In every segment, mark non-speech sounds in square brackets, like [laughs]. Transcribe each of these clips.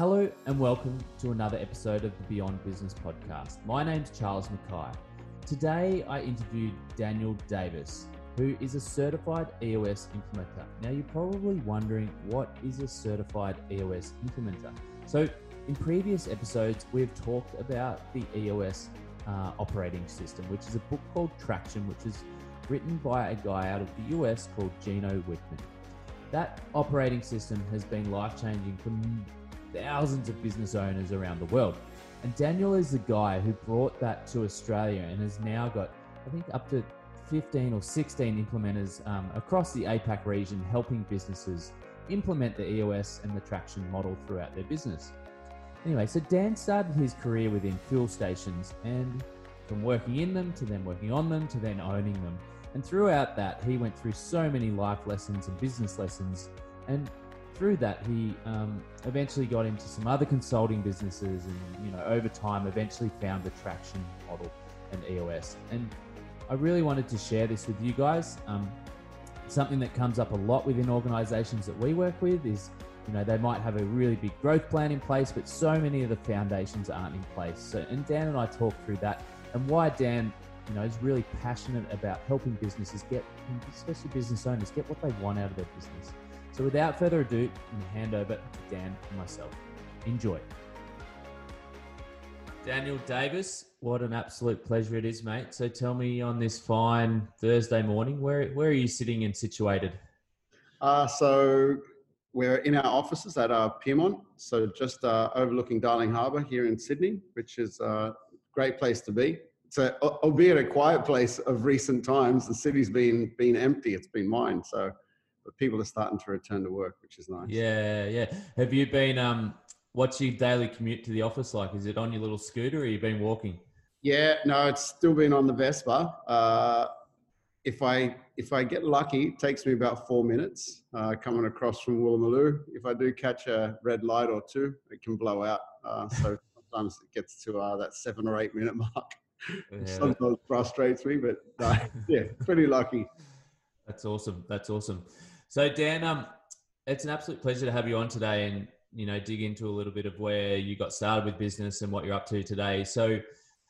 Hello and welcome to another episode of the Beyond Business podcast. My name's Charles Mackay. Today I interviewed Daniel Davis, who is a certified EOS implementer. Now you're probably wondering what is a certified EOS implementer? So in previous episodes, we've talked about the EOS uh, operating system, which is a book called Traction, which is written by a guy out of the US called Gino Wickman. That operating system has been life changing for thousands of business owners around the world. And Daniel is the guy who brought that to Australia and has now got, I think, up to 15 or 16 implementers um, across the APAC region helping businesses implement the EOS and the traction model throughout their business. Anyway, so Dan started his career within fuel stations and from working in them to then working on them to then owning them. And throughout that, he went through so many life lessons and business lessons. And through that, he um, eventually got into some other consulting businesses and, you know, over time, eventually found the traction model and EOS. And I really wanted to share this with you guys. Um, something that comes up a lot within organizations that we work with is you know, they might have a really big growth plan in place, but so many of the foundations aren't in place. So, and Dan and I talk through that and why Dan, you know, is really passionate about helping businesses get, especially business owners, get what they want out of their business. So, without further ado, I'm hand over to Dan and myself. Enjoy. Daniel Davis, what an absolute pleasure it is, mate. So, tell me on this fine Thursday morning, where where are you sitting and situated? Uh, so we're in our offices at uh, Pyrmont, so just uh, overlooking Darling Harbour here in Sydney, which is a great place to be. It's a, albeit a quiet place of recent times. The city's been been empty; it's been mined. So, but people are starting to return to work, which is nice. Yeah, yeah. Have you been? Um, what's your daily commute to the office like? Is it on your little scooter, or you been walking? Yeah, no, it's still been on the Vespa. Uh, if I if I get lucky, it takes me about four minutes uh, coming across from Woolloomooloo. If I do catch a red light or two, it can blow out. Uh, so [laughs] sometimes it gets to uh, that seven or eight minute mark. Yeah. Sometimes frustrates me, but [laughs] yeah, pretty lucky. That's awesome. That's awesome. So Dan, um, it's an absolute pleasure to have you on today, and you know, dig into a little bit of where you got started with business and what you're up to today. So,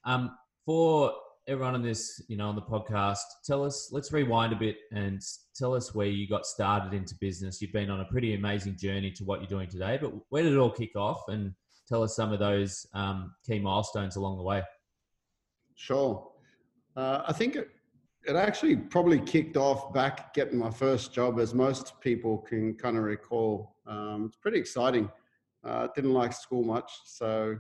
um, for everyone on this, you know, on the podcast, tell us, let's rewind a bit and tell us where you got started into business. You've been on a pretty amazing journey to what you're doing today, but where did it all kick off? And tell us some of those um, key milestones along the way. Sure. Uh, I think it, actually probably kicked off back getting my first job, as most people can kind of recall. Um, it's pretty exciting. Uh, didn't like school much, so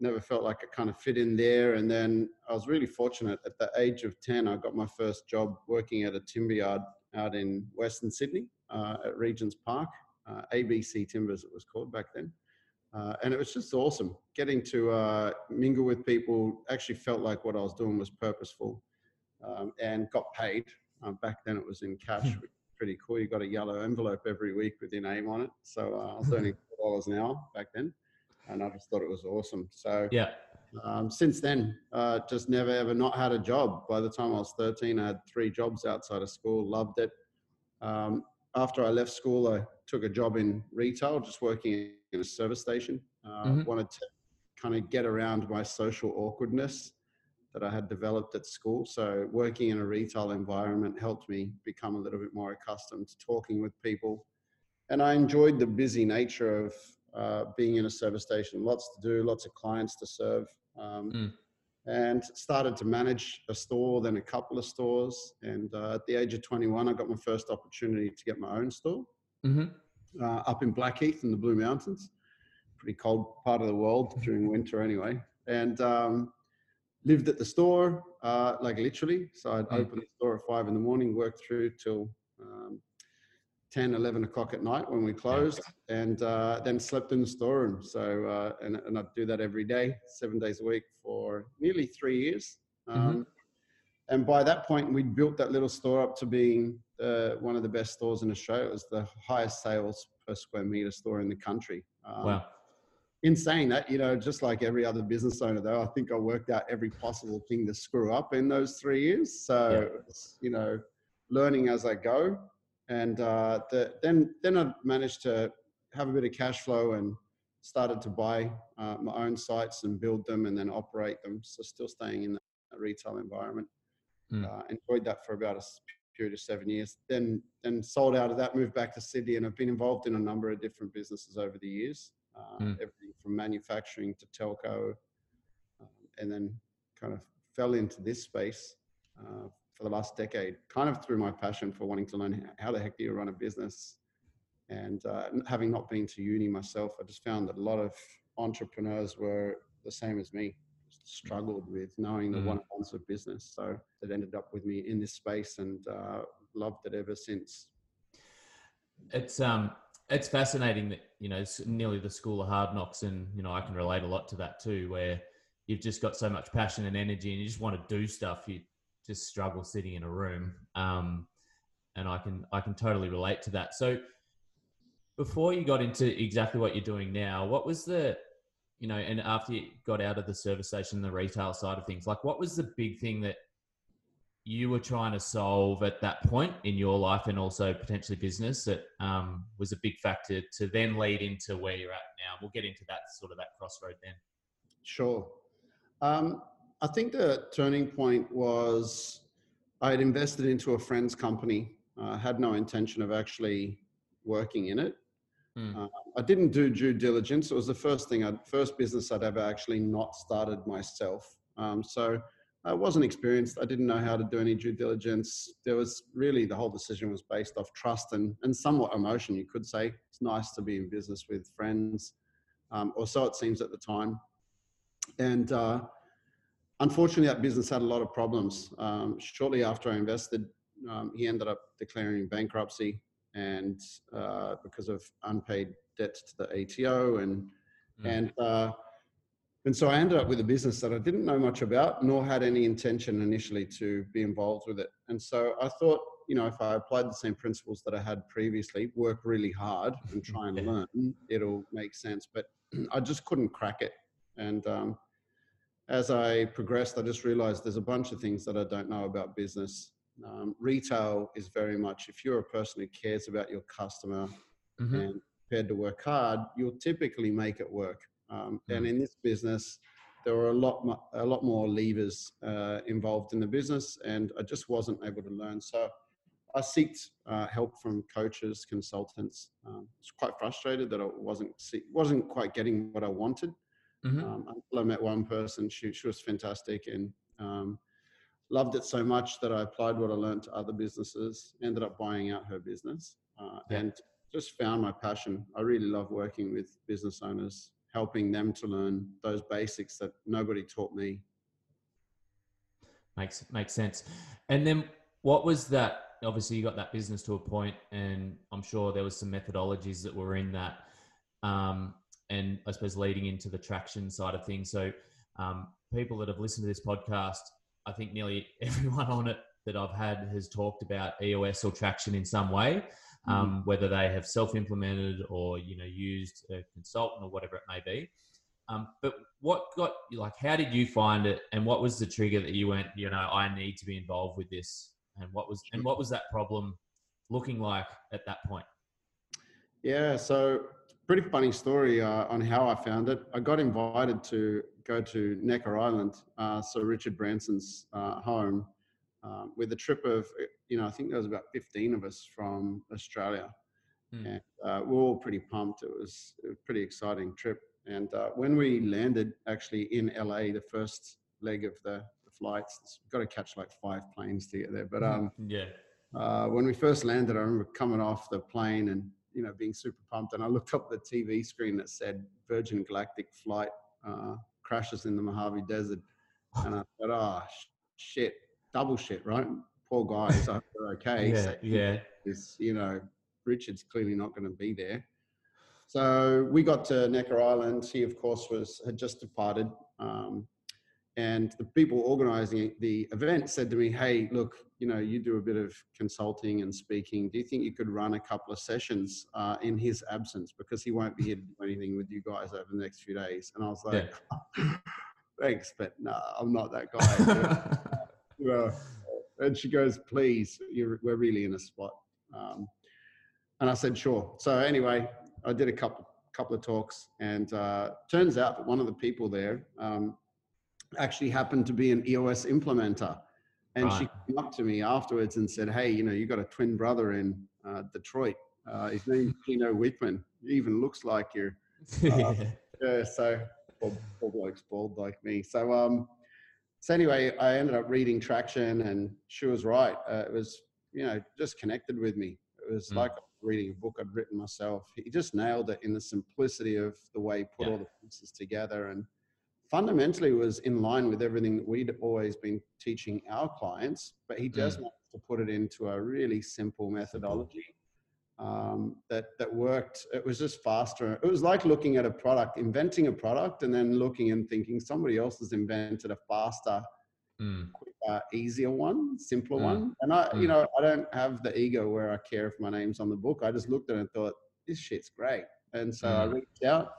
never felt like I kind of fit in there. And then I was really fortunate at the age of 10, I got my first job working at a timber yard out in Western Sydney uh, at Regent's Park, uh, ABC Timbers, it was called back then. Uh, and it was just awesome getting to uh, mingle with people. Actually, felt like what I was doing was purposeful um, and got paid. Uh, back then, it was in cash, hmm. pretty cool. You got a yellow envelope every week with your name on it. So uh, I was earning [laughs] $4 an hour back then and I just thought it was awesome. So yeah. Um, since then, uh, just never ever not had a job. By the time I was 13, I had three jobs outside of school. Loved it. Um, after I left school, I took a job in retail, just working in a service station. Uh, mm-hmm. Wanted to kind of get around my social awkwardness that I had developed at school. So working in a retail environment helped me become a little bit more accustomed to talking with people. And I enjoyed the busy nature of uh, being in a service station, lots to do, lots of clients to serve. Um, mm. And started to manage a store, then a couple of stores. And uh, at the age of 21, I got my first opportunity to get my own store mm-hmm. uh, up in Blackheath in the Blue Mountains. Pretty cold part of the world during winter, anyway. And um, lived at the store, uh, like literally. So I'd mm. open the store at five in the morning, work through till um, 10, 11 o'clock at night when we closed, and uh, then slept in the storeroom. So, uh, and, and I'd do that every day, seven days a week for nearly three years. Mm-hmm. Um, mm-hmm. And by that point, we'd built that little store up to being uh, one of the best stores in Australia. It was the highest sales per square meter store in the country. Um, wow. In saying that, you know, just like every other business owner, though, I think I worked out every possible thing to screw up in those three years. So, yeah. you know, learning as I go and uh, the, then then I managed to have a bit of cash flow and started to buy uh, my own sites and build them and then operate them. So still staying in that retail environment. Mm. Uh, enjoyed that for about a period of seven years. Then then sold out of that, moved back to Sydney, and I've been involved in a number of different businesses over the years. Uh, mm. Everything from manufacturing to telco, um, and then kind of fell into this space uh, for the last decade, kind of through my passion for wanting to learn how the heck do you run a business. And uh, having not been to uni myself, I just found that a lot of entrepreneurs were the same as me struggled with knowing the mm. one ones of business. So it ended up with me in this space and uh, loved it ever since. It's um it's fascinating that you know it's nearly the school of hard knocks, and you know I can relate a lot to that too, where you've just got so much passion and energy, and you just want to do stuff. You just struggle sitting in a room, um, and I can I can totally relate to that. So before you got into exactly what you're doing now, what was the you know, and after you got out of the service station, the retail side of things, like what was the big thing that you were trying to solve at that point in your life and also potentially business that um, was a big factor to then lead into where you're at now? We'll get into that sort of that crossroad then. Sure. Um, I think the turning point was I had invested into a friend's company. I uh, had no intention of actually working in it. Mm. Uh, I didn't do due diligence. It was the first thing, I'd, first business I'd ever actually not started myself. Um, so I wasn't experienced. I didn't know how to do any due diligence. There was really the whole decision was based off trust and, and somewhat emotion, you could say. It's nice to be in business with friends, um, or so it seems at the time. And uh, unfortunately, that business had a lot of problems. Um, shortly after I invested, um, he ended up declaring bankruptcy and uh, because of unpaid debts to the ATO and mm. and uh, and so I ended up with a business that I didn't know much about, nor had any intention initially to be involved with it. And so I thought, you know, if I applied the same principles that I had previously, work really hard and [laughs] try and learn, it'll make sense. But [clears throat] I just couldn't crack it. And um, as I progressed, I just realized there's a bunch of things that I don't know about business um, retail is very much if you're a person who cares about your customer mm-hmm. and prepared to work hard, you'll typically make it work. Um, mm-hmm. And in this business, there were a lot, mo- a lot more levers uh, involved in the business, and I just wasn't able to learn. So I sought uh, help from coaches, consultants. Um, I was quite frustrated that I wasn't see- wasn't quite getting what I wanted. Mm-hmm. Um, until I met one person, she, she was fantastic, and um, loved it so much that I applied what I learned to other businesses, ended up buying out her business, uh, yeah. and just found my passion. I really love working with business owners, helping them to learn those basics that nobody taught me. Makes makes sense. And then what was that? Obviously, you got that business to a point, and I'm sure there was some methodologies that were in that. Um, and I suppose leading into the traction side of things. So, um, people that have listened to this podcast I think nearly [laughs] everyone on it that I've had has talked about EOS or traction in some way. Um, whether they have self-implemented or you know used a consultant or whatever it may be. Um, but what got you like? How did you find it, and what was the trigger that you went? You know, I need to be involved with this, and what was and what was that problem looking like at that point? Yeah, so pretty funny story uh, on how I found it. I got invited to go to Necker Island, uh, Sir Richard Branson's uh, home, um, with a trip of, you know, I think there was about 15 of us from Australia. Mm. And uh, we are all pretty pumped. It was a pretty exciting trip. And uh, when we landed actually in LA, the first leg of the, the flights, got to catch like five planes to get there. But um, yeah. Uh, when we first landed, I remember coming off the plane and you know being super pumped, and I looked up the TV screen that said Virgin Galactic flight uh, crashes in the Mojave Desert. And I thought, oh, shit, double shit, right? Poor guys, [laughs] hope they're okay. yeah, so, yeah. You know, Richard's clearly not going to be there. So we got to Necker Island. He, of course, was had just departed. Um, and the people organizing the event said to me, Hey, look, you know, you do a bit of consulting and speaking. Do you think you could run a couple of sessions uh, in his absence? Because he won't be here to do anything with you guys over the next few days. And I was like, yeah. [laughs] Thanks, but no, I'm not that guy. [laughs] and she goes, Please, we're really in a spot. Um, and I said, Sure. So, anyway, I did a couple couple of talks, and uh, turns out that one of the people there um, actually happened to be an EOS implementer. And right. she came up to me afterwards and said, "Hey, you know, you've got a twin brother in uh, Detroit. Uh, his name's Gino Wickman. He even looks like you." Uh, [laughs] yeah. So, poor, poor bloke's bald like me. So, um, so anyway, I ended up reading Traction, and she was right. Uh, it was, you know, just connected with me. It was mm. like reading a book I'd written myself. He just nailed it in the simplicity of the way he put yeah. all the pieces together and fundamentally was in line with everything that we'd always been teaching our clients, but he just mm. managed to put it into a really simple methodology um, that that worked. It was just faster. It was like looking at a product, inventing a product, and then looking and thinking somebody else has invented a faster, mm. quicker, easier one, simpler mm. one. And I, mm. you know, I don't have the ego where I care if my name's on the book. I just looked at it and thought, this shit's great. And so I mm. reached out,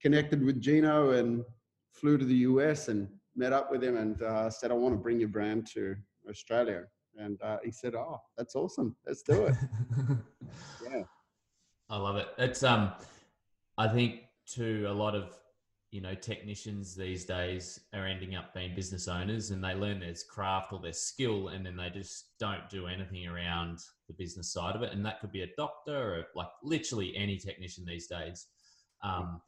connected with Gino, and flew to the US and met up with him and uh, said, I want to bring your brand to Australia. And uh, he said, Oh, that's awesome. Let's do it. [laughs] yeah. I love it. It's, um, I think to a lot of, you know, technicians these days are ending up being business owners and they learn their craft or their skill and then they just don't do anything around the business side of it. And that could be a doctor or like literally any technician these days. Um,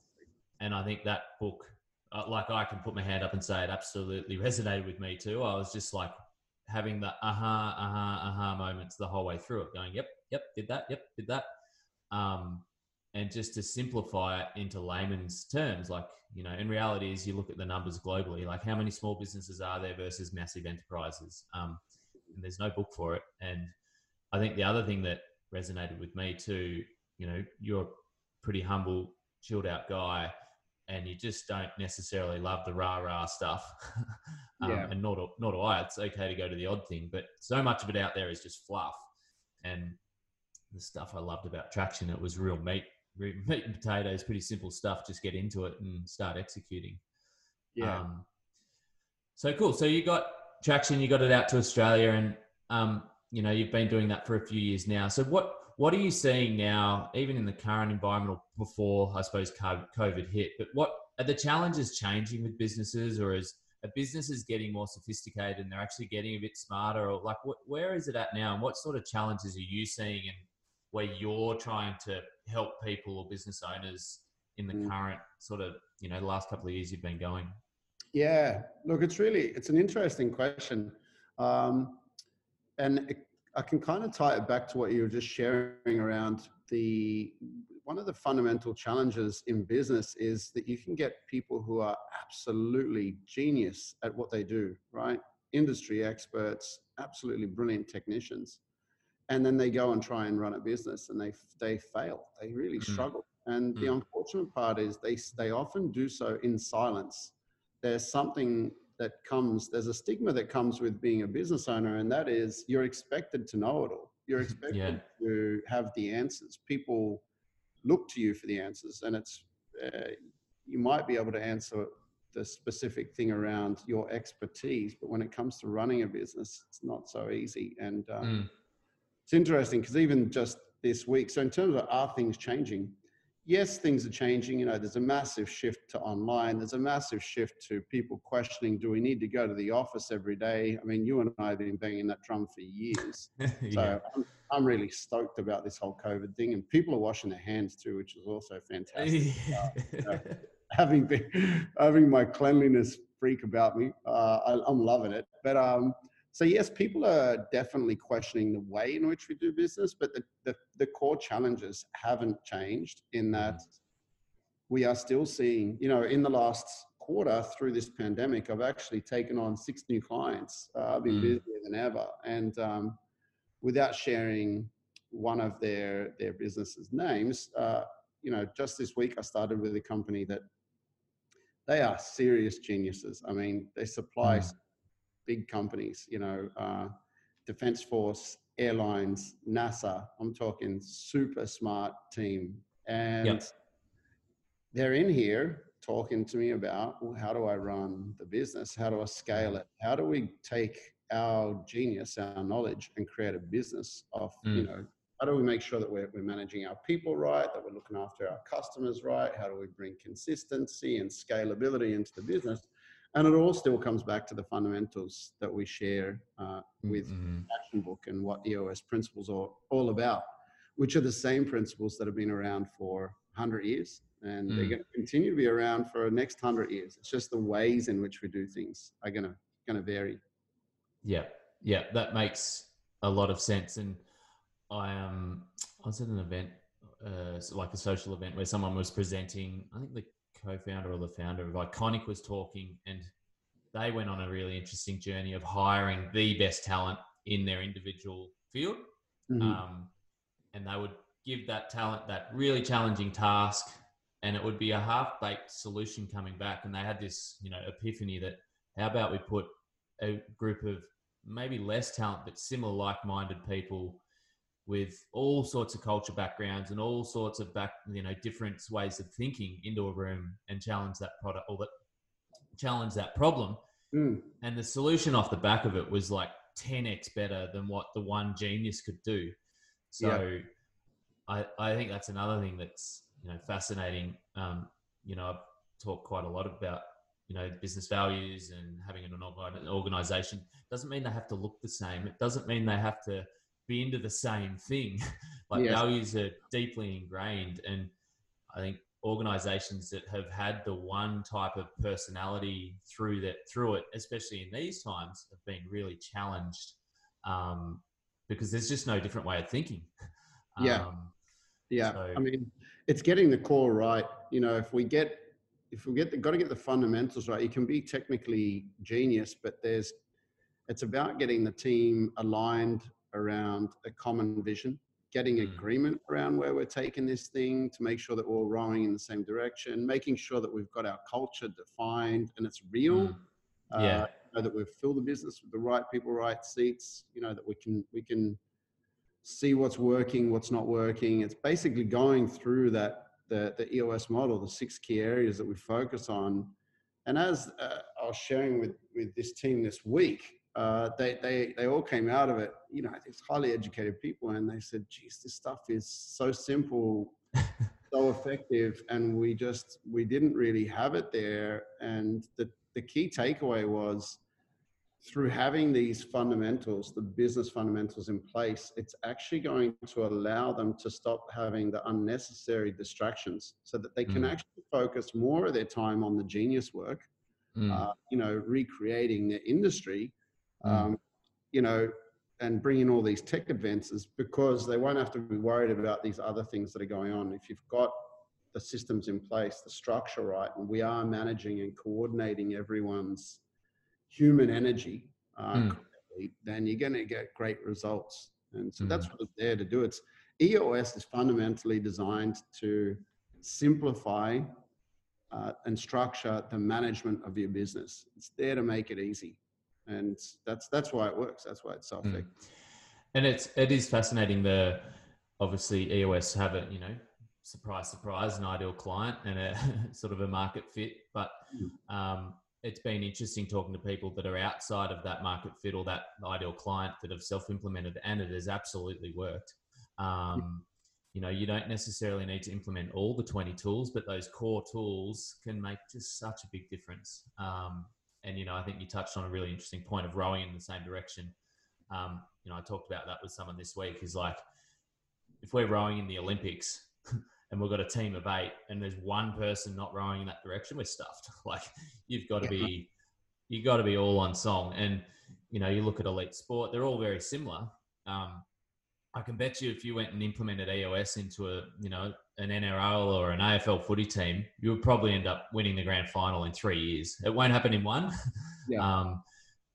and I think that book uh, like I can put my hand up and say it absolutely [laughs] resonated with me too. I was just like having the aha, aha, aha moments the whole way through it, going, yep, yep, did that, yep, did that. Um, and just to simplify it into layman's terms, like, you know, in reality is you look at the numbers globally, like how many small businesses are there versus massive enterprises? Um, and there's no book for it. And I think the other thing that resonated with me too, you know, you're a pretty humble, chilled out guy and you just don't necessarily love the rah rah stuff. [laughs] um, yeah. And nor do, nor do I. It's okay to go to the odd thing, but so much of it out there is just fluff. And the stuff I loved about traction, it was real meat, [laughs] meat and potatoes, pretty simple stuff. Just get into it and start executing. Yeah. Um, so cool. So you got traction, you got it out to Australia, and um, you know you've been doing that for a few years now. So what what are you seeing now, even in the current environment or before, I suppose, COVID hit? But what are the challenges changing with businesses, or is a businesses getting more sophisticated and they're actually getting a bit smarter, or like wh- where is it at now, and what sort of challenges are you seeing, and where you're trying to help people or business owners in the mm. current sort of you know the last couple of years you've been going? Yeah, look, it's really it's an interesting question. Um, and it, I can kind of tie it back to what you were just sharing around the one of the fundamental challenges in business is that you can get people who are absolutely genius at what they do, right? Industry experts, absolutely brilliant technicians. And then they go and try and run a business and they they fail. They really mm-hmm. struggle. And mm-hmm. the unfortunate part is they they often do so in silence. There's something that comes there's a stigma that comes with being a business owner and that is you're expected to know it all you're [laughs] expected yeah. to have the answers people look to you for the answers and it's uh, you might be able to answer the specific thing around your expertise but when it comes to running a business it's not so easy and um, mm. it's interesting because even just this week so in terms of are things changing yes, things are changing. You know, there's a massive shift to online. There's a massive shift to people questioning, do we need to go to the office every day? I mean, you and I have been banging that drum for years. [laughs] yeah. So I'm, I'm, really stoked about this whole COVID thing. And people are washing their hands too, which is also fantastic. [laughs] uh, you know, having been, having my cleanliness freak about me, uh, I, am loving it. But um, so yes, people are definitely questioning the way in which we do business, but the, the, the core challenges haven't changed in that mm. we are still seeing, you know, in the last quarter through this pandemic, I've actually taken on six new clients. Uh, I've been mm. busier than ever. And um, without sharing one of their, their businesses' names, uh, you know, just this week I started with a company that they are serious geniuses. I mean, they supply mm big companies, you know, uh, Defense Force, airlines, NASA. I'm talking super smart team. And yep. they're in here talking to me about well, how do I run the business? How do I scale it? How do we take our genius, our knowledge, and create a business of, mm. you know, how do we make sure that we're, we're managing our people right, that we're looking after our customers right? How do we bring consistency and scalability into the business? And it all still comes back to the fundamentals that we share uh, with Mhm. Action Book and what EOS principles are all about, which are the same principles that have been around for 100 years and they're Mm. going to continue to be around for the next 100 years. It's just the ways in which we do things are going to going to vary. Yeah, yeah, that makes a lot of sense. And I um, I was at an event, uh, like a social event, where someone was presenting. I think the co-founder or the founder of Iconic was talking, and they went on a really interesting journey of hiring the best talent in their individual field. Mhm. um, and they would give that talent that really challenging task and it would be a half-baked solution coming back and they had this you know epiphany that how about we put a group of maybe less talent but similar like-minded people with all sorts of culture backgrounds and all sorts of back you know different ways of thinking into a room and challenge that product or that challenge that problem. Mm. and the solution off the back of it was like 10x better than what the one genius could do. So I, I think that's another thing that's you know fascinating. Um, you know i've talked quite a lot about you know business values and having an organization. Doesn't mean they have to look the same. It doesn't mean they have to be into the same thing [laughs] like values are deeply ingrained and i think organizations that have had the one type of personality through that through it especially in these times have been really challenged um, because there's just no different way of thinking Yeah. um, Yeah, So- I mean, it's getting the core right. You know, if we get if we get the got to get the fundamentals right, you can be technically genius, but there's it's about getting the team aligned around a common vision, getting Mm. agreement around where we're taking this thing to make sure that we're all rowing in the same direction, making sure that we've got our culture defined and it's real. Mm. Yeah. Uh, know, that we've filled the business with the right people, right seats. You know that we can we can see what's working, what's not working. It's basically going through that the the EOS model, the six key areas that we focus on. And as uh, I was sharing with with this team this week, uh, they they they all came out of it. You know, these highly educated people, and they said, "Geez, this stuff is so simple." so [laughs] effective and we just we didn't really have it there and the the key takeaway was through having these fundamentals the business fundamentals in place it's actually going to allow them to stop having the unnecessary distractions so that they can Mm. actually focus more of their time on the genius work Mm. uh, you know recreating their industry. Um, you know and bring in all these tech advances because they won't have to be worried about these other things that are going on. If you've got the systems in place, the structure right, and we are managing and coordinating everyone's human energy, uh, Mm. then you're going to get great results. And so Mm. that's what it's there to do. It's EOS is fundamentally designed to simplify uh, and structure the management of your business. It's there to make it easy and that's that's why it works. That's why it's so Mm. and it's it is fascinating the obviously eos have a you know surprise surprise an ideal client and a [laughs] sort of a market fit but Mm. um, it's been interesting talking to people that are outside of that market fit or that ideal client that have self-implemented and it has absolutely worked um, you know you don't necessarily need to implement all the 20 tools but those core tools can make just such a big difference um, and you know i think you touched on a really interesting point of rowing in the same direction um, you know, I talked about that with someone this week. Is like, if we're rowing in the Olympics [laughs] and we've got a team of eight, and there's one person not rowing in that direction, we're stuffed. [laughs] Like, you've got to be, you've got to be all on song. And you know, you look at elite sport; they're all very similar. Um, I can bet you, if you went and implemented EOS into a, you know, an NRL or an AFL footy team, you would probably end up winning the grand final in three years. It won't happen in one. [laughs] Yeah. Um,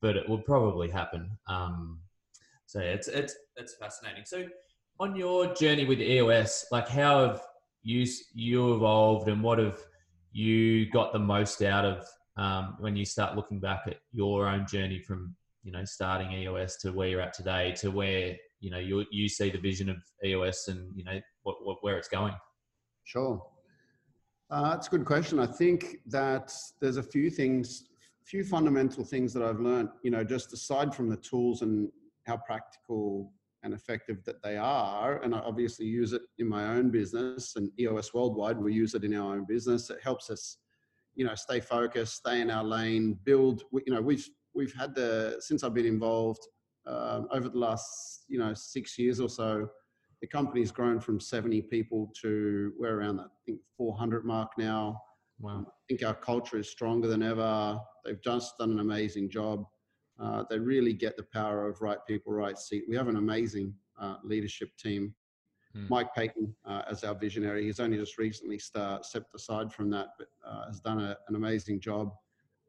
but it will probably happen. Um, so yeah, it's it's it's fascinating. So on your journey with EOS, like how have you you evolved, and what have you got the most out of um, when you start looking back at your own journey from you know starting EOS to where you're at today to where you know you you see the vision of EOS and you know what, what where it's going. Sure. Uh, that's a good question. I think that there's a few things, few fundamental things that I've learned. You know, just aside from the tools and how practical and effective that they are, and I obviously use it in my own business and EOS Worldwide, we use it in our own business. It helps us, you know, stay focused, stay in our lane, build. You know, we've we've had the since I've been involved um, over the last you know six years or so. The company's grown from 70 people to we're around that I think 400 mark now. Wow. I think our culture is stronger than ever. They've just done an amazing job. Uh, they really get the power of right people, right seat. We have an amazing uh, leadership team. Hmm. Mike Paton uh, as our visionary. He's only just recently start, stepped aside from that, but uh, has done a, an amazing job.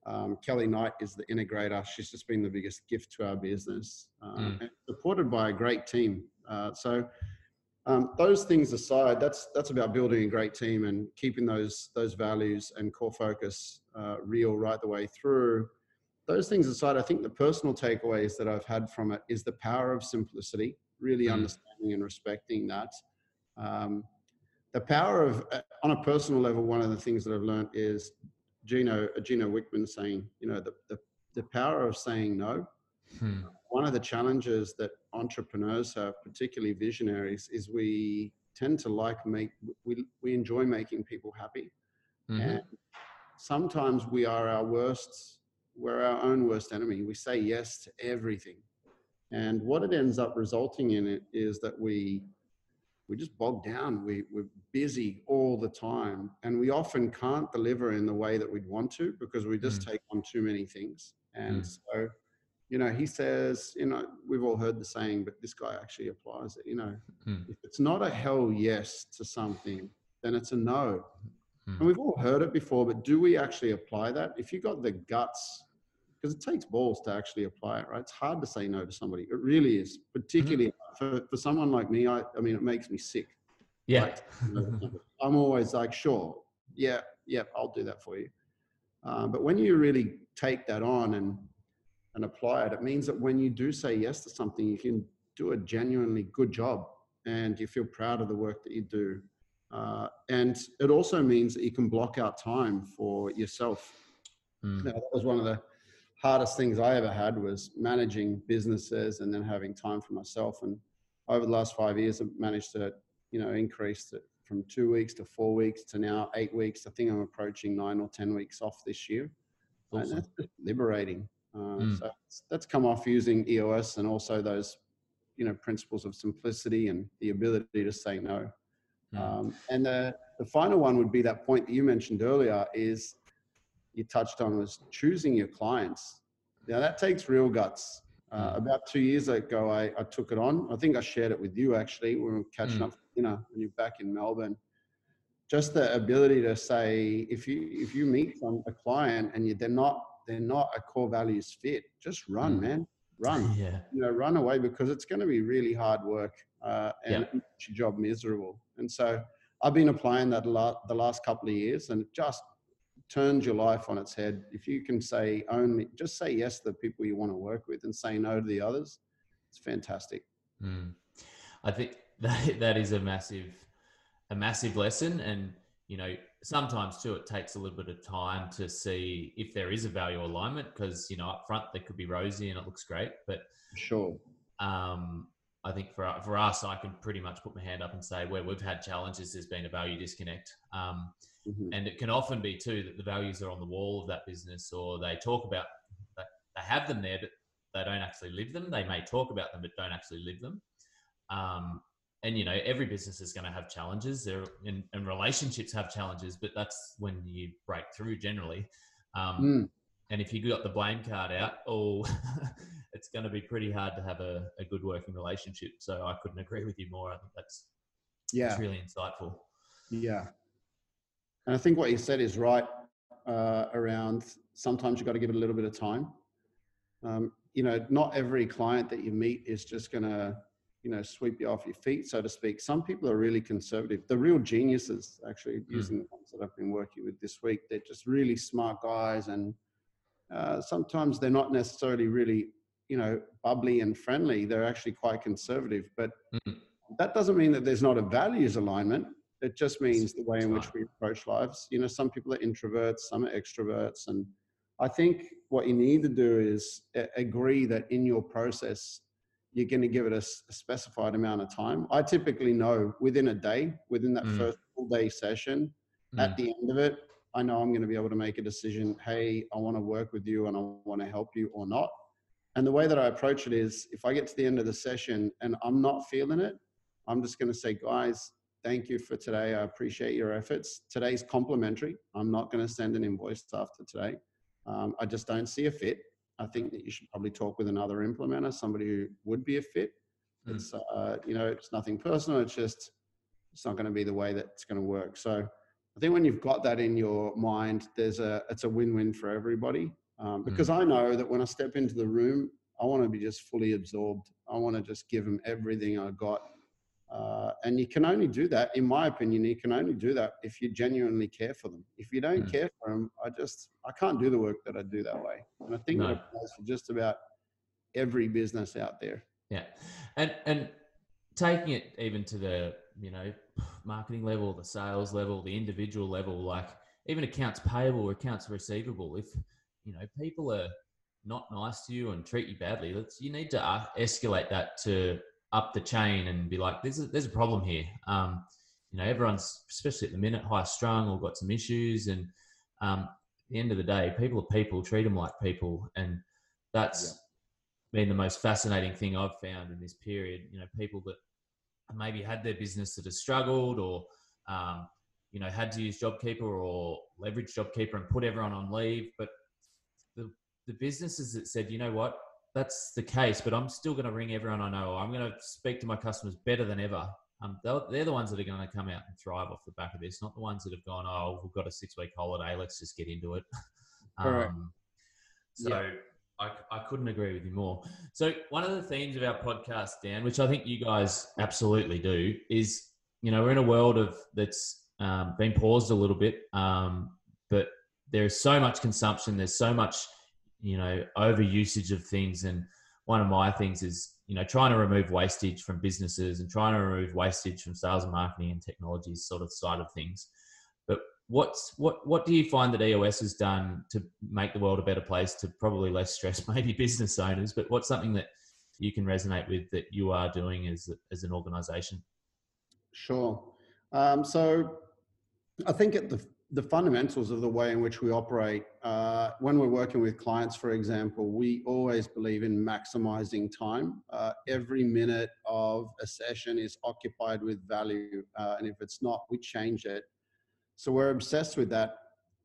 Um, Kelly Knight is the integrator. She's just been the biggest gift to our business, uh, Mm. and supported by a great team. Uh, so, um, those things aside, that's that's about building a great team and keeping those those values and core focus uh, real right the way through. Those things aside, I think the personal takeaways that I've had from it is the power of simplicity, really Mm. understanding and respecting that. Um, the power of, uh, on a personal level, one of the things that I've learned is Gino, Gino Wickman saying, you know, the, the, the power of saying no. Hmm. One of the challenges that entrepreneurs have, particularly visionaries, is we tend to like make, we, we enjoy making people happy. Mhm. And sometimes we are our worst, we're our own worst enemy. We say yes to everything. And what it ends up resulting in it is that we we just bog down. We, we're busy all the time. And we often can't deliver in the way that we'd want to because we just take on too many things. And Mm. so, you know, he says, you know, we've all heard the saying, but this guy actually applies it. You know, Mm. if it's not a hell yes to something, then it's a no. Mm. And we've all heard it before, but do we actually apply that? If you got the guts, because it takes balls to actually apply it, right? It's hard to say no to somebody. It really is, particularly for, for someone like me. I, I mean, it makes me sick. Yeah. Right? [laughs] I'm always like, sure, yeah, yeah, I'll do that for you. Um, but when you really take that on and and apply it, it means that when you do say yes to something, you can do a genuinely good job, and you feel proud of the work that you do. Uh, and it also means that you can block out time for yourself. Mm. Now, that was one of the hardest things I ever had was managing businesses and then having time for myself. And over the last five years, I've managed to, you know, increase it from two weeks to four weeks to now eight weeks. I think I'm approaching nine or 10 weeks off this year. And Awesome. that's liberating. Uh, Mm. So that's- that's come off using EOS and also those, you know, principles of simplicity and the ability to say no. Mm. Um, and the, the final one would be that point that you mentioned earlier is you touched on was choosing your clients. Now that takes real guts. Uh, Mm. About two years ago, I, I took it on. I think I shared it with you actually. When we were catching Mm. up, you know, when you're back in Melbourne. Just the ability to say, if you if you meet some, a client and you, they're not they're not a core values fit, just run, Mm. man, run [laughs] Yeah. you know, run away because it's going to be really hard work uh, and Yeah. your job miserable. And so I've been applying that a lot the last couple of years and it just turns your life on its head. If you can say only, just say yes to the people you want to work with and say no to the others, it's fantastic. Mm. I think [laughs] that that is a massive, a massive lesson, and you know sometimes too it takes a little bit of time to see if there is a value alignment because you know up front they could be rosy and it looks great, but Sure. um, I think for for us I can pretty much put my hand up and say where we've had challenges, there's been a value disconnect. Um, Mhm. and it can often be too that the values are on the wall of that business or they talk about that they have them there but they don't actually live them they may talk about them but don't actually live them um, and you know every business is going to have challenges there and, and relationships have challenges but that's when you break through generally um, Mm. and if you got the blame card out oh [laughs] it's going to be pretty hard to have a, a good working relationship so i couldn't agree with you more i think that's Yeah. that's really insightful Yeah. And I think what you said is right uh, around sometimes you've got to give it a little bit of time. Um, you know, not every client that you meet is just going to, you know, sweep you off your feet, so to speak. Some people are really conservative. The real geniuses, actually, using the ones that I've been working with this week, they're just really smart guys. And uh, sometimes they're not necessarily really, you know, bubbly and friendly. They're actually quite conservative. But Mm. that doesn't mean that there's not a values alignment. It just means the way in which we approach lives. You know, some people are introverts, some are extroverts. And I think what you need to do is agree that in your process, you're going to give it a, a, specified amount of time. I typically know within a day, within that mm. first full day session, mm. at the end of it, I know I'm going to be able to make a decision. Hey, I want to work with you and I want to help you or not. And the way that I approach it is if I get to the end of the session and I'm not feeling it, I'm just going to say, guys, thank you for today. I appreciate your efforts. Today's complimentary. I'm not going to send an invoice after today. Um, I just don't see a fit. I think that you should probably talk with another implementer, somebody who would be a fit. Mm. It's uh, you know, it's nothing personal. It's just it's not going to be the way that it's going to work. So I think when you've got that in your mind, there's a it's a win-win for everybody. Um, because mm. I know that when I step into the room, I want to be just fully absorbed. I want to just give them everything I got. Uh, and you can only do that, in my opinion, you can only do that if you genuinely care for them. If you don't mm. care for them, I just, I can't do the work that I do that way. And I think no. that applies for just about every business out there. Yeah. And, and taking it even to the, you know, marketing level, the sales level, the individual level, like even accounts payable or accounts receivable, if, you know, people are not nice to you and treat you badly, let's, you need to escalate that to up the chain and be like, there's a, there's a problem here. Um, you know, everyone's, especially at the minute, high strung or got some issues. And um, at the end of the day, people are people, treat them like people. And that's yeah. been the most fascinating thing I've found in this period. You know, people that maybe had their business that has struggled or, um, you know, had to use JobKeeper or leverage JobKeeper and put everyone on leave. But the, the businesses that said, you know what, that's the case, but I'm still going to ring everyone I know. I'm going to speak to my customers better than ever. Um, they're the ones that are going to come out and thrive off the back of this, not the ones that have gone, oh, we've got a six week holiday. Let's just get into it. [laughs] Um, so yeah. I, I couldn't agree with you more. So one of the themes of our podcast, Dan, which I think you guys absolutely do, is you know we're in a world of that's um, been paused a little bit, um, but there's so much consumption. There's so much you know over usage of things. And one of my things is you know trying to remove wastage from businesses and trying to remove wastage from sales and marketing and technology sort of side of things. But what's what what do you find that eos has done to make the world a better place to probably less stress [laughs] maybe business owners? But what's something that you can resonate with that you are doing as as an organization? Sure. Um, so i think at the the fundamentals of the way in which we operate. Uh, when we're working with clients, for example, we always believe in maximizing time. Uh, every minute of a session is occupied with value, uh, and if it's not, we change it. So we're obsessed with that.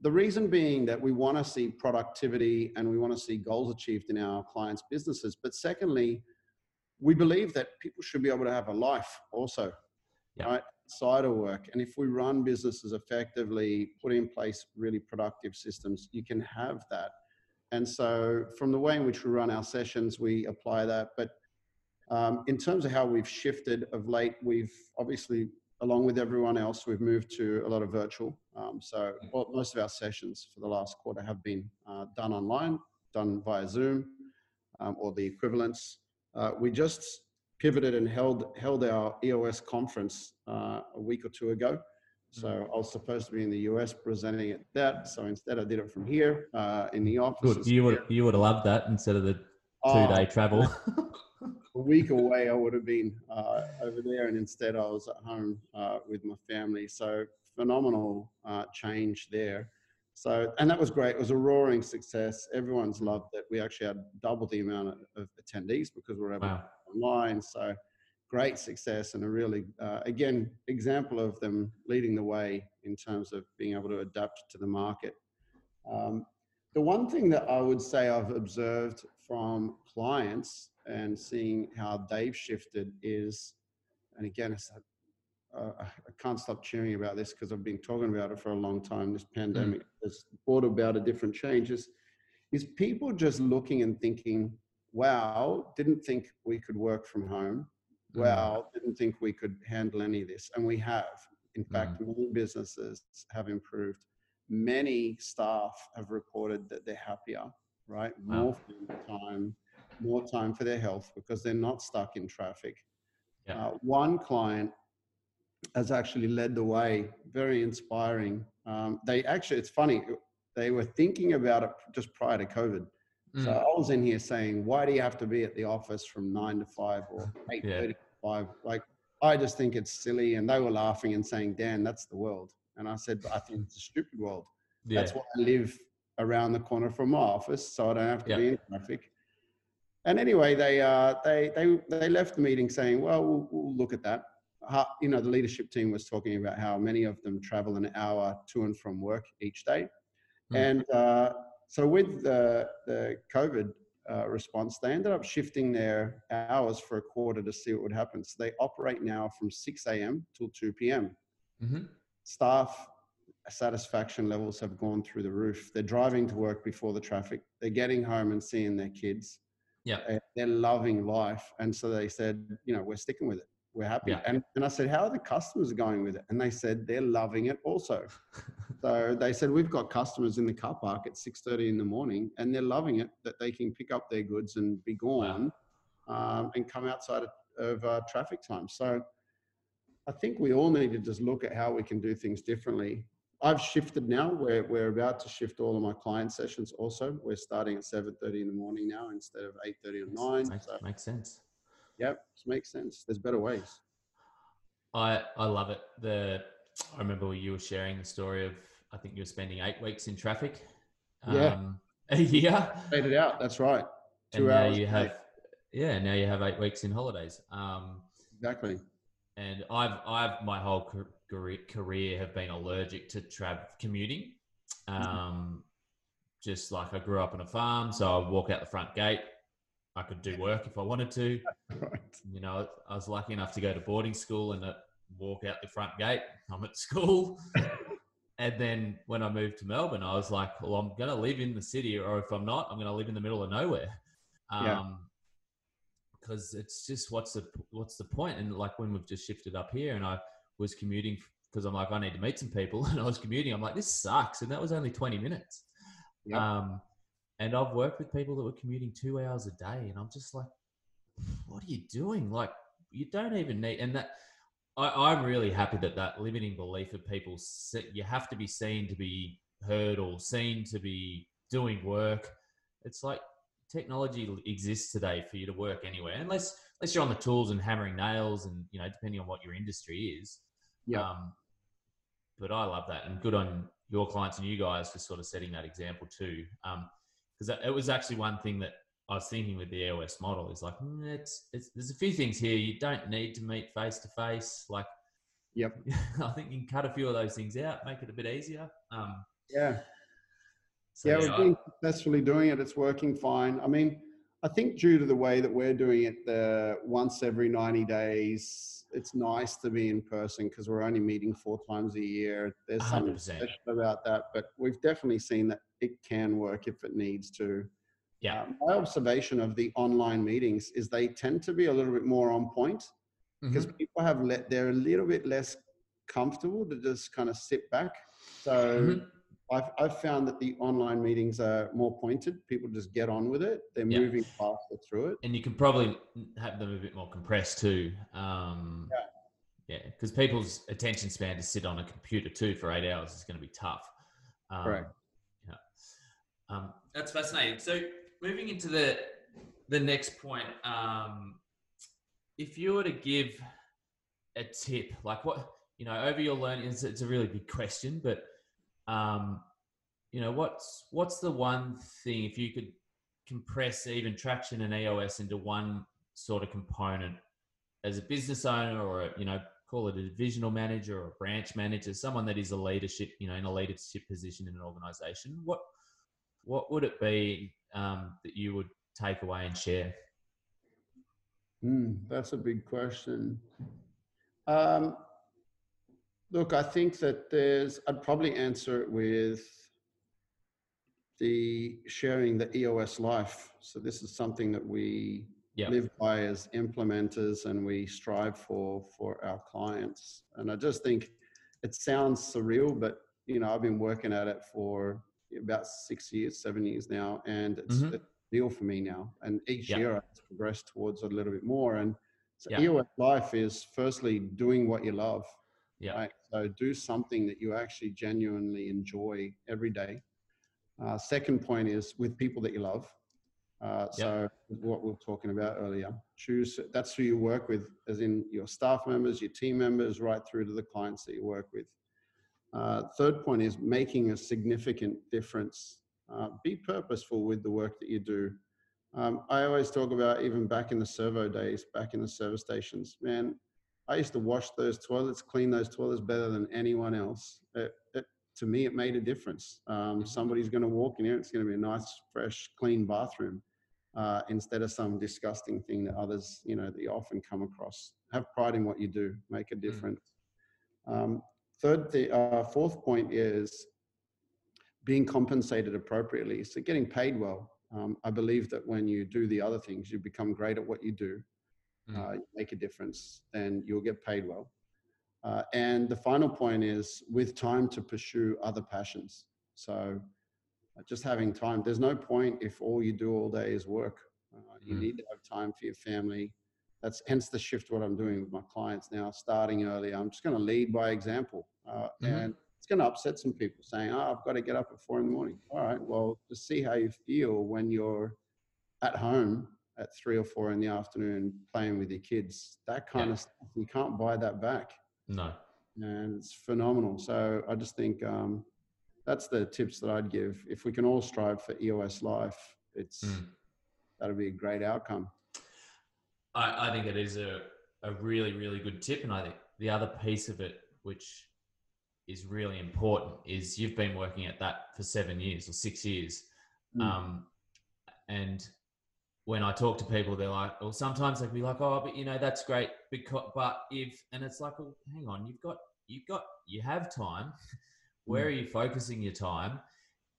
The reason being that we want to see productivity and we want to see goals achieved in our clients' businesses. But secondly, we believe that people should be able to have a life also, yeah. right? Outside of work. And if we run businesses effectively, put in place really productive systems, you can have that. And so, from the way in which we run our sessions, we apply that. But um, in terms of how we've shifted of late, we've obviously, along with everyone else, we've moved to a lot of virtual. Um, so, well, most of our sessions for the last quarter have been uh, done online, done via Zoom um, or the equivalents. Uh, we just pivoted and held held our EOS conference uh, a week or two ago. So mm-hmm. I was supposed to be in the US presenting at that. So instead, I did it from here uh, in the office. Good. You would you would have loved that instead of the two day uh, travel. [laughs] [laughs] a week away, I would have been uh, over there, and instead, I was at home uh, with my family. So phenomenal uh, change there. So, and that was great. It was a roaring success. Everyone's loved it. We actually had double the amount of, of attendees because we are able wow online. So great success and a really, uh, again, example of them leading the way in terms of being able to adapt to the market. Um, the one thing that I would say I've observed from clients and seeing how they've shifted is, and again, uh, I can't stop cheering about this because I've been talking about it for a long time. This pandemic mm. has brought about a different change. Is, Is people just looking and thinking, wow, didn't think we could work from home. Mm. Wow, didn't think we could handle any of this. And we have. In fact, mm. many businesses have improved. Many staff have reported that they're happier, right? Wow. More time, more time for their health because they're not stuck in traffic. Yeah. Uh, one client has actually led the way, very inspiring. Um, they actually, it's funny, they were thinking about it just prior to COVID So Mm. I was in here saying, why do you have to be at the office from nine to five or eight Yeah. thirty to five? Like, I just think it's silly. And they were laughing and saying, Dan, that's the world. And I said, "But I think it's a stupid world. yeah. That's why I live around the corner from my office, so I don't have to Yeah. be in traffic. And anyway, they uh, they they they left the meeting saying, "Well, we'll, we'll look at that." How, you know, the leadership team was talking about how many of them travel an hour to and from work each day, Mm. and uh, so with the the COVID uh, response, they ended up shifting their hours for a quarter to see what would happen. So they operate now from 6 a.m. till 2 p.m Mhm. staff satisfaction levels have gone through the roof. They're driving to work before the traffic. They're getting home and seeing their kids. Yeah. They're loving life. And so they said, you know, we're sticking with it. We're happy. Yeah. And, and I said, how are the customers going with it? And they said, they're loving it also. so they said, we've got customers in the car park at 6.30 in the morning and they're loving it that they can pick up their goods and be gone um, and come outside of, of uh, traffic time. So I think we all need to just look at how we can do things differently. I've shifted now. We're, we're about to shift all of my client sessions also. We're starting at 7.30 in the morning now instead of 8.30 or 9. Makes, So, makes sense. Yep, it makes sense. There's better ways. I I love it. The I remember you were sharing the story of I think you were spending eight weeks in traffic. Yeah. Um, a year. Fade it out. That's right. and Two now hours. you a day. have yeah now you have eight weeks in holidays. Um, Exactly. and I've I've my whole career career have been allergic to travel commuting. Um, just like I grew up on a farm, so I walk out the front gate. I could do work if I wanted to. [laughs] Right. You know, I was lucky enough to go to boarding school and walk out the front gate. I'm at school. [laughs] and then when I moved to Melbourne, I was like, well, I'm going to live in the city, or if I'm not, I'm going to live in the middle of nowhere. Yeah. Um, because it's just what's the what's the point? And like when we've just shifted up here, and I was commuting because I'm like I need to meet some people, [laughs] and I was commuting. I'm like this sucks, and that was only 20 minutes. Yep. Um, and I've worked with people that were commuting two hours a day, and I'm just like, what are you doing? Like, you don't even need. And that, I, I'm really happy that that limiting belief of people, you have to be seen to be heard or seen to be doing work. It's like technology exists today for you to work anywhere, unless unless you're on the tools and hammering nails, and you know, depending on what your industry is. Yeah. Um, but I love that, and good on your clients and you guys for sort of setting that example too. Um, because it was actually one thing that I was thinking with the EOS model is like, mm, it's, it's there's a few things here you don't need to meet face to face. Like, Yep. [laughs] I think you can cut a few of those things out, make it a bit easier. Um, Yeah. so yeah, yeah, we're I- successfully doing it. It's working fine. I mean, I think due to the way that we're doing it, the once every 90 days, it's nice to be in person because we're only meeting four times a year. There's something 100%. special about that, but we've definitely seen that it can work if it needs to. Yeah. Um, my observation of the online meetings is they tend to be a little bit more on point because Mhm. people have let they're a little bit less comfortable to just kind of sit back. So Mhm. I've, I've found that the online meetings are more pointed. People just get on with it. They're Yeah. moving faster through it. and you can probably have them a bit more compressed too. Um, yeah, because people's attention span to sit on a computer too for eight hours is going to be tough. Um, Correct. Yeah, um, that's fascinating. So moving into the the next point, um, if you were to give a tip, like what you know over your learning, it's, it's a really big question, but um, you know what's what's the one thing if you could compress even traction and EOS into one sort of component as a business owner or a, you know call it a divisional manager or a branch manager someone that is a leadership you know in a leadership position in an organization what what would it be um, that you would take away and share Hmm, that's a big question. Um, look, I think that there's, I'd probably answer it with the sharing the EOS life. So this is something that we yeah live by as implementers and we strive for for our clients. And I just think it sounds surreal, but you know, I've been working at it for about six years, seven years now, and it's Mhm. a deal for me now. And each Yeah. year I've progressed towards it a little bit more. And so Yeah. EOS life is firstly doing what you love. Yeah Right. So do something that you actually genuinely enjoy every day. Uh, second point is with people that you love. Uh, yep. So what we are talking about earlier, choose that's who you work with, as in your staff members, your team members, right through to the clients that you work with. Uh, third point is making a significant difference. Uh, be purposeful with the work that you do. Um, I always talk about even back in the servo days, back in the service stations. Man, I used to wash those toilets, clean those toilets better than anyone else. It, it, to me, it made a difference. Um, mm-hmm. somebody's going to walk in here; it's going to be a nice, fresh, clean bathroom uh, instead of some disgusting thing that others, you know, that you often come across. Have pride in what you do. Make a mm. difference. Um, third, the uh, fourth point is being compensated appropriately. So getting paid well. Um, I believe that when you do the other things, you become great at what you do, mm. uh, make a difference, then you'll get paid well. Uh, and the final point is with time to pursue other passions. So uh, just having time. There's no point if all you do all day is work. Uh, you mm. need to have time for your family. That's hence the shift. What I'm doing with my clients now, starting early. I'm just going to lead by example, uh, mm-hmm. and it's going to upset some people saying, "Oh, I've got to get up at four in the morning." All right, well, just see how you feel when you're at home at three or four in the afternoon playing with your kids. That kind yeah. of stuff, you can't buy that back. No, and it's phenomenal. So I just think um, that's the tips that I'd give. If we can all strive for EOS life, it's mm. that'll be a great outcome. I, I think it is a, a really, really good tip. And I think the other piece of it, which is really important, is you've been working at that for seven years or six years. Mm. Um, and when I talk to people, they're like, well, sometimes they'll be like, oh, but you know, that's great. Because, but if, and it's like, well, hang on, you've got, you've got, you have time. [laughs] Where mm. are you focusing your time?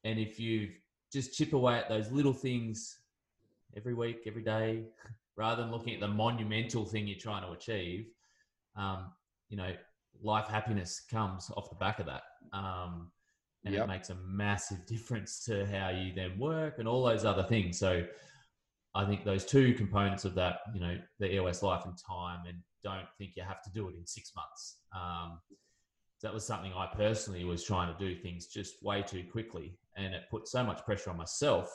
And if you just chip away at those little things every week, every day, [laughs] rather than looking at the monumental thing you're trying to achieve, um, you know, life happiness comes off the back of that. Um, and yep. it makes a massive [laughs] difference to how you then work and all those other things. So I think those two components of that, you know, the EOS life and time, and don't think you have to do it in six months. Um, that was something I personally was trying to do things just way too quickly, and it put so much pressure on myself,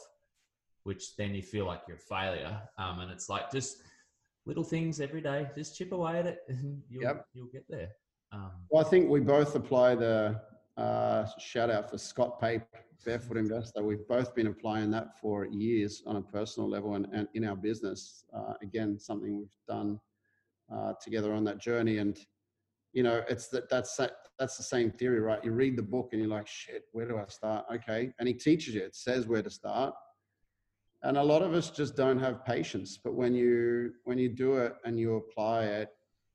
which then you feel like you're a failure. Um, and it's like just little things every day, just chip away at it, [laughs] and you'll yep. you'll get there. Um, well, I think we both apply the uh, shout out for Scott Pape, Barefoot Investor. We've both been applying that for years on a personal level and, and in our business. Uh, again, something we've done uh, together on that journey. And you know, it's that that's that, that's the same theory, right? You read the book and you're like, shit, where do I start? Okay. And he teaches you, it says where to start. And a lot of us just don't have patience. But when you when you do it and you apply it,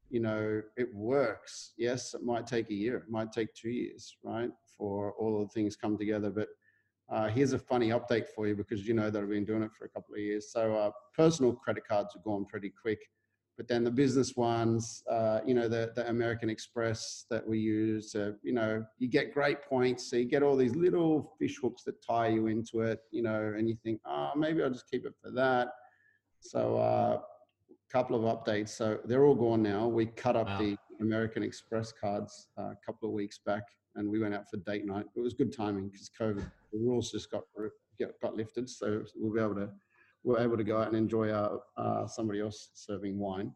you know, it works. Yes, it might take a year, it might take two years, right? For all of the things come together. But uh, here's a funny update for you because you know that I've been doing it for a couple of years. So uh, personal credit cards are gone pretty quick but then the business ones, uh, you know, the, the American Express that we use, uh, you know, you get great points. So you get all these little fish hooks that tie you into it, you know, and you think, oh, maybe I'll just keep it for that. So a uh, couple of updates. So they're all gone now. We cut up wow. the American Express cards uh, a couple of weeks back and we went out for date night. It was good timing because COVID, the rules just got, got lifted. So we'll be able to were able to go out and enjoy our, uh, somebody else serving wine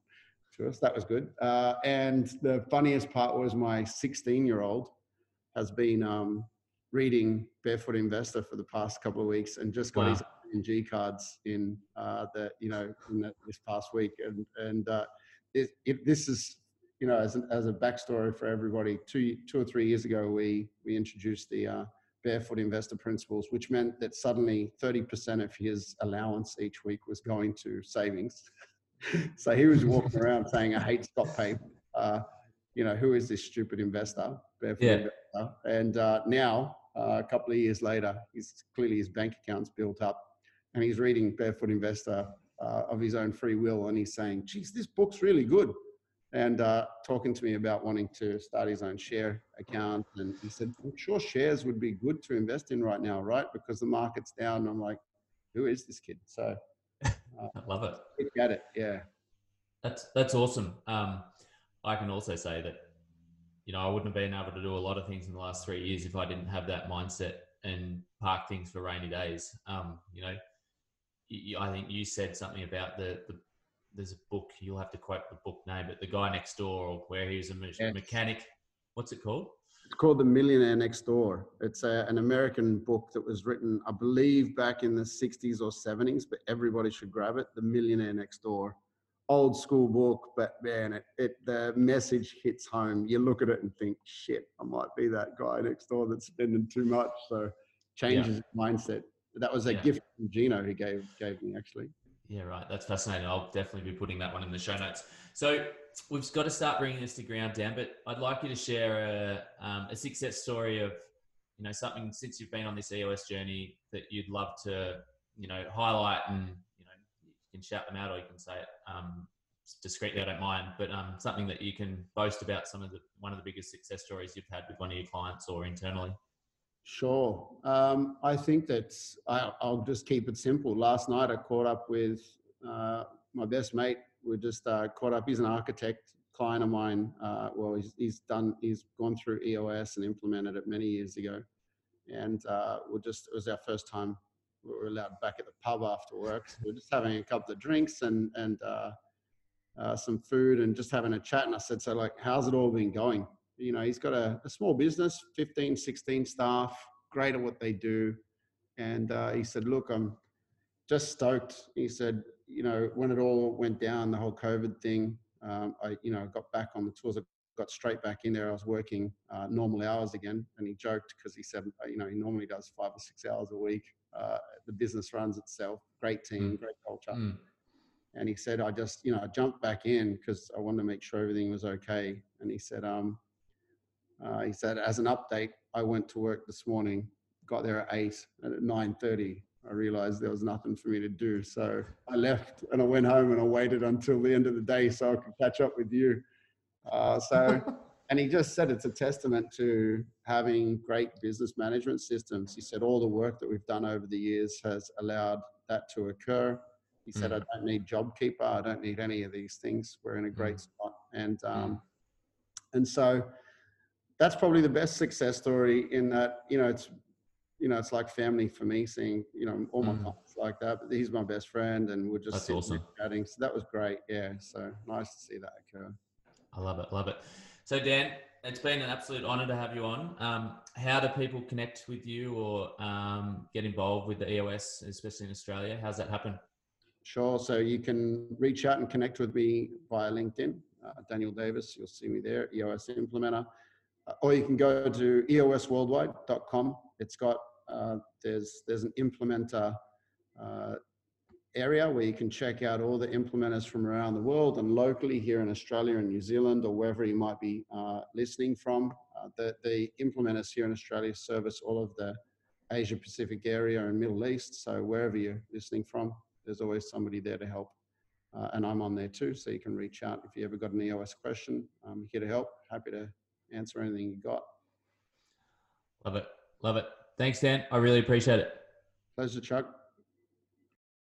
to us. That was good. Uh, and the funniest part was my 16 year old has been um, reading Barefoot Investor for the past couple of weeks and just got wow. his ING cards in uh, the you know in the, this past week. And and uh, it, it, this is you know as an, as a backstory for everybody. Two two or three years ago, we we introduced the uh, barefoot investor principles, which meant that suddenly 30% of his allowance each week was going to savings. [laughs] so he was walking [laughs] around saying, I hate Scott Pape. Uh, you know, who is this stupid investor? Barefoot yeah. investor. And uh, now, uh, a couple of years later, he's clearly his bank account's built up and he's reading Barefoot Investor uh, of his own free will and he's saying, geez, this book's really good and uh, talking to me about wanting to start his own share account. And he said, I'm sure shares would be good to invest in right now, right? Because the market's down. And I'm like, who is this kid? So [laughs] uh, I love it. Get it. Yeah. That's, that's awesome. Um, I can also say that, you know, I wouldn't have been able to do a lot of things in the last three years if I didn't have that mindset and park things for rainy days. Um, you know, I think you said something about the, the there's a book you'll have to quote the book name, but the guy next door or where he was a me- Yes. mechanic. What's it called? It's called The Millionaire Next Door. It's a, an American book that was written, I believe, back in the 60s or 70s, but everybody should grab it. The Millionaire Next Door. Old school book, but man, it, it the message hits home. You look at it and think, shit, I might be that guy next door that's spending too much. So changes mindset. That was a Yeah. gift from Gino he gave gave me actually. Yeah, right. That's fascinating. I'll definitely be putting that one in the show notes. So we've got to start bringing this to ground, Dan. But I'd like you to share a, um, a success story of, you know, something since you've been on this EOS journey that you'd love to, you know, highlight and you know you can shout them out or you can say it um, discreetly. I don't mind, but um, something that you can boast about. Some of the one of the biggest success stories you've had with one of your clients or internally. Sure. Um, I think that I, I'll just keep it simple. Last night I caught up with uh, my best mate. We just uh, caught up. He's an architect, client of mine. Uh, well, he's, he's done. He's gone through EOS and implemented it many years ago, and uh, we're just. It was our first time we were allowed back at the pub after work. So we're just having a couple of drinks and and uh, uh, some food and just having a chat. And I said, so like, how's it all been going? You know he's got a, a, small business 15 16 staff great at what they do. And uh, he said look i'm just stoked. He said you know when it all went down the whole covid thing um, i you know got back on the tours. I got straight back in there. I was working uh, normal hours again. And he joked because he said uh, you know he normally does five or six hours a week uh, the business runs itself. Great team Mm. great culture. Mm. and he said i just you know i jumped back in because i wanted to make sure everything was okay. And he said um uh, he said, as an update, I went to work this morning, got there at eight, and at nine thirty, I realized there was nothing for me to do. So I left and I went home and I waited until the end of the day so I could catch up with you. Uh, so, [laughs] and he just said it's a testament to having great business management systems. He said all the work that we've done over the years has allowed that to occur. He said, I don't need JobKeeper. I don't need any of these things. We're in a great spot. And, um, and so, that's probably the best success story in that you know it's you know it's like family for me seeing you know all my Mm. clients like that but he's my best friend and we're just That's awesome. chatting so that was great yeah so nice to see that occur I love it. Love it. So, Dan, it's been an absolute honor to have you on. Um, how do people connect with you or um, get involved with the EOS, especially in Australia? How's that happen? sure so you can reach out and connect with me via linkedin uh, daniel davis you'll see me there eos implementer or you can go to eosworldwide.com it's got uh, there's there's an implementer uh, area where you can check out all the implementers from around the world and locally here in Australia and New Zealand or wherever you might be uh, listening from. Uh, the, the implementers here in Australia service all of the Asia Pacific area and Middle East. So wherever you're listening from, there's always somebody there to help. Uh, and I'm on there too, so you can reach out if you ever got an EOS question. I'm here to help. Happy to answer anything you got. Love it. Love it. Thanks, Dan. I really appreciate it. Pleasure, Chuck.